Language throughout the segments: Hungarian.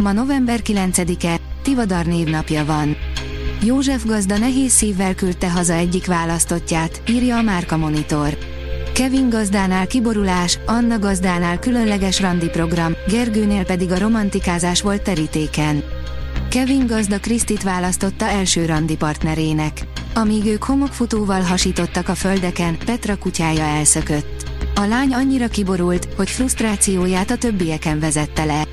Ma november 9-e, Tivadar névnapja van. József gazda nehéz szívvel küldte haza egyik választottját, írja a Márka Monitor. Kevin gazdánál kiborulás, Anna gazdánál különleges randi program, Gergőnél pedig a romantikázás volt terítéken. Kevin gazda Krisztit választotta első randi partnerének. Amíg ők homokfutóval hasítottak a földeken, Petra kutyája elszökött. A lány annyira kiborult, hogy frusztrációját a többieken vezette le.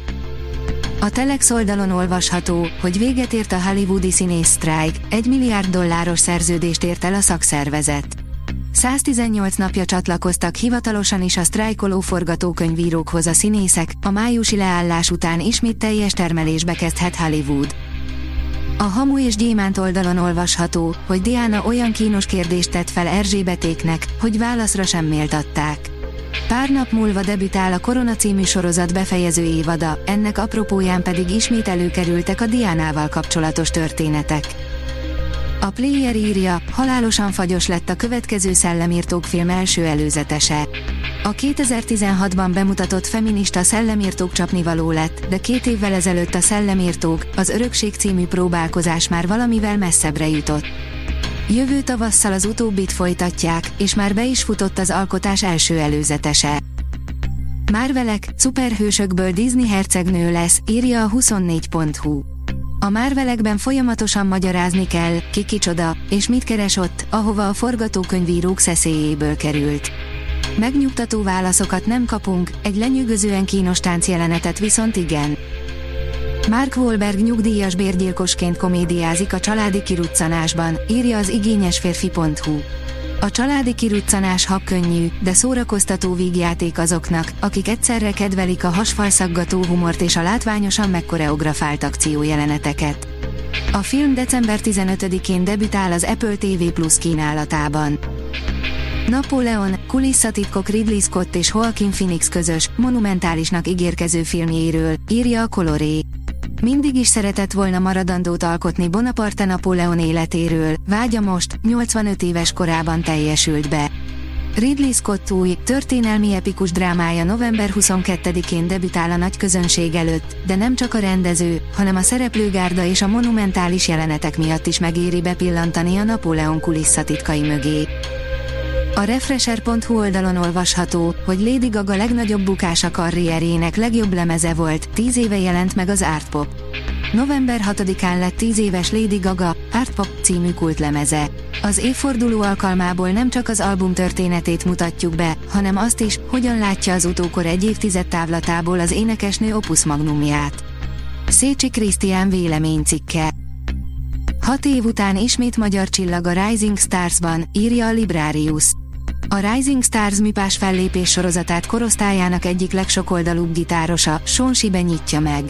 A Telex oldalon olvasható, hogy véget ért a hollywoodi színész sztrájk, egy milliárd dolláros szerződést ért el a szakszervezet. 118 napja csatlakoztak hivatalosan is a sztrájkoló forgatókönyvírókhoz a színészek, a májusi leállás után ismét teljes termelésbe kezdhet Hollywood. A Hamu és Gyémánt oldalon olvasható, hogy Diana olyan kínos kérdést tett fel Erzsébetéknek, hogy válaszra sem méltatták. Pár nap múlva debütál a Korona című sorozat befejező évada, ennek apropóján pedig ismét előkerültek a Diánával kapcsolatos történetek. A Player írja, halálosan fagyos lett a következő Szellemírtók film első előzetese. A 2016-ban bemutatott feminista Szellemírtók csapnivaló lett, de két évvel ezelőtt a Szellemírtók, az Örökség című próbálkozás már valamivel messzebbre jutott. Jövő tavasszal az utóbbit folytatják, és már be is futott az alkotás első előzetese. Márvelek, szuperhősökből Disney hercegnő lesz, írja a 24.hu. A Márvelekben folyamatosan magyarázni kell, ki kicsoda, és mit keres ott, ahova a forgatókönyvírók szeszélyéből került. Megnyugtató válaszokat nem kapunk, egy lenyűgözően kínos táncjelenetet viszont igen. Mark Wahlberg nyugdíjas bérgyilkosként komédiázik a családi kiruccanásban, írja az igényesférfi.hu. A családi kiruccanás habkönnyű, de szórakoztató vígjáték azoknak, akik egyszerre kedvelik a hasfalszaggató humort és a látványosan megkoreografált akciójeleneteket. A film december 15-én debütál az Apple TV Plus kínálatában. Napóleon, kulisszatitkok Ridley Scott és Joaquin Phoenix közös, monumentálisnak ígérkező filmjéről, írja a Coloré. Mindig is szeretett volna maradandót alkotni Bonaparte Napóleon életéről, vágya most, 85 éves korában teljesült be. Ridley Scott új, történelmi epikus drámája november 22-én debütál a nagy közönség előtt, de nem csak a rendező, hanem a szereplőgárda és a monumentális jelenetek miatt is megéri bepillantani a Napóleon kulisszatitkai mögé. A Refresher.hu oldalon olvasható, hogy Lady Gaga legnagyobb bukása karrierjének legjobb lemeze volt, 10 éve jelent meg az Art Pop. November 6-án lett 10 éves Lady Gaga, Art Pop című kultlemeze. Az évforduló alkalmából nem csak az album történetét mutatjuk be, hanem azt is, hogyan látja az utókor egy évtized távlatából az énekesnő opus magnumját. Szécsi Krisztián véleménycikke. Hat év után ismét magyar csillag a Rising Stars-ban, írja a Librarius. A Rising Stars mipás fellépés sorozatát korosztályának egyik legsokoldalúbb gitárosa, Sonsibe nyitja meg.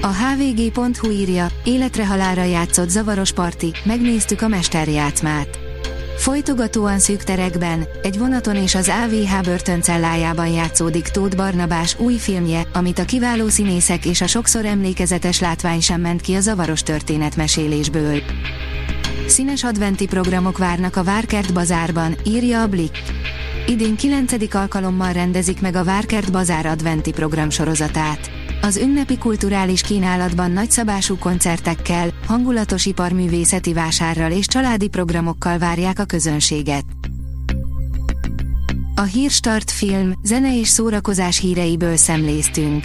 A hvg.hu írja, életre halára játszott zavaros parti, megnéztük a mesterjátszmát. Folytogatóan szűk terekben, egy vonaton és az AVH börtöncellájában játszódik Tóth Barnabás új filmje, amit a kiváló színészek és a sokszor emlékezetes látvány sem ment ki a zavaros történetmesélésből. Színes adventi programok várnak a Várkert bazárban, írja a Blick. Idén 9. alkalommal rendezik meg a Várkert bazár adventi program sorozatát. Az ünnepi kulturális kínálatban nagyszabású koncertekkel, hangulatos iparművészeti vásárral és családi programokkal várják a közönséget. A Hírstart film, zene és szórakozás híreiből szemléztünk.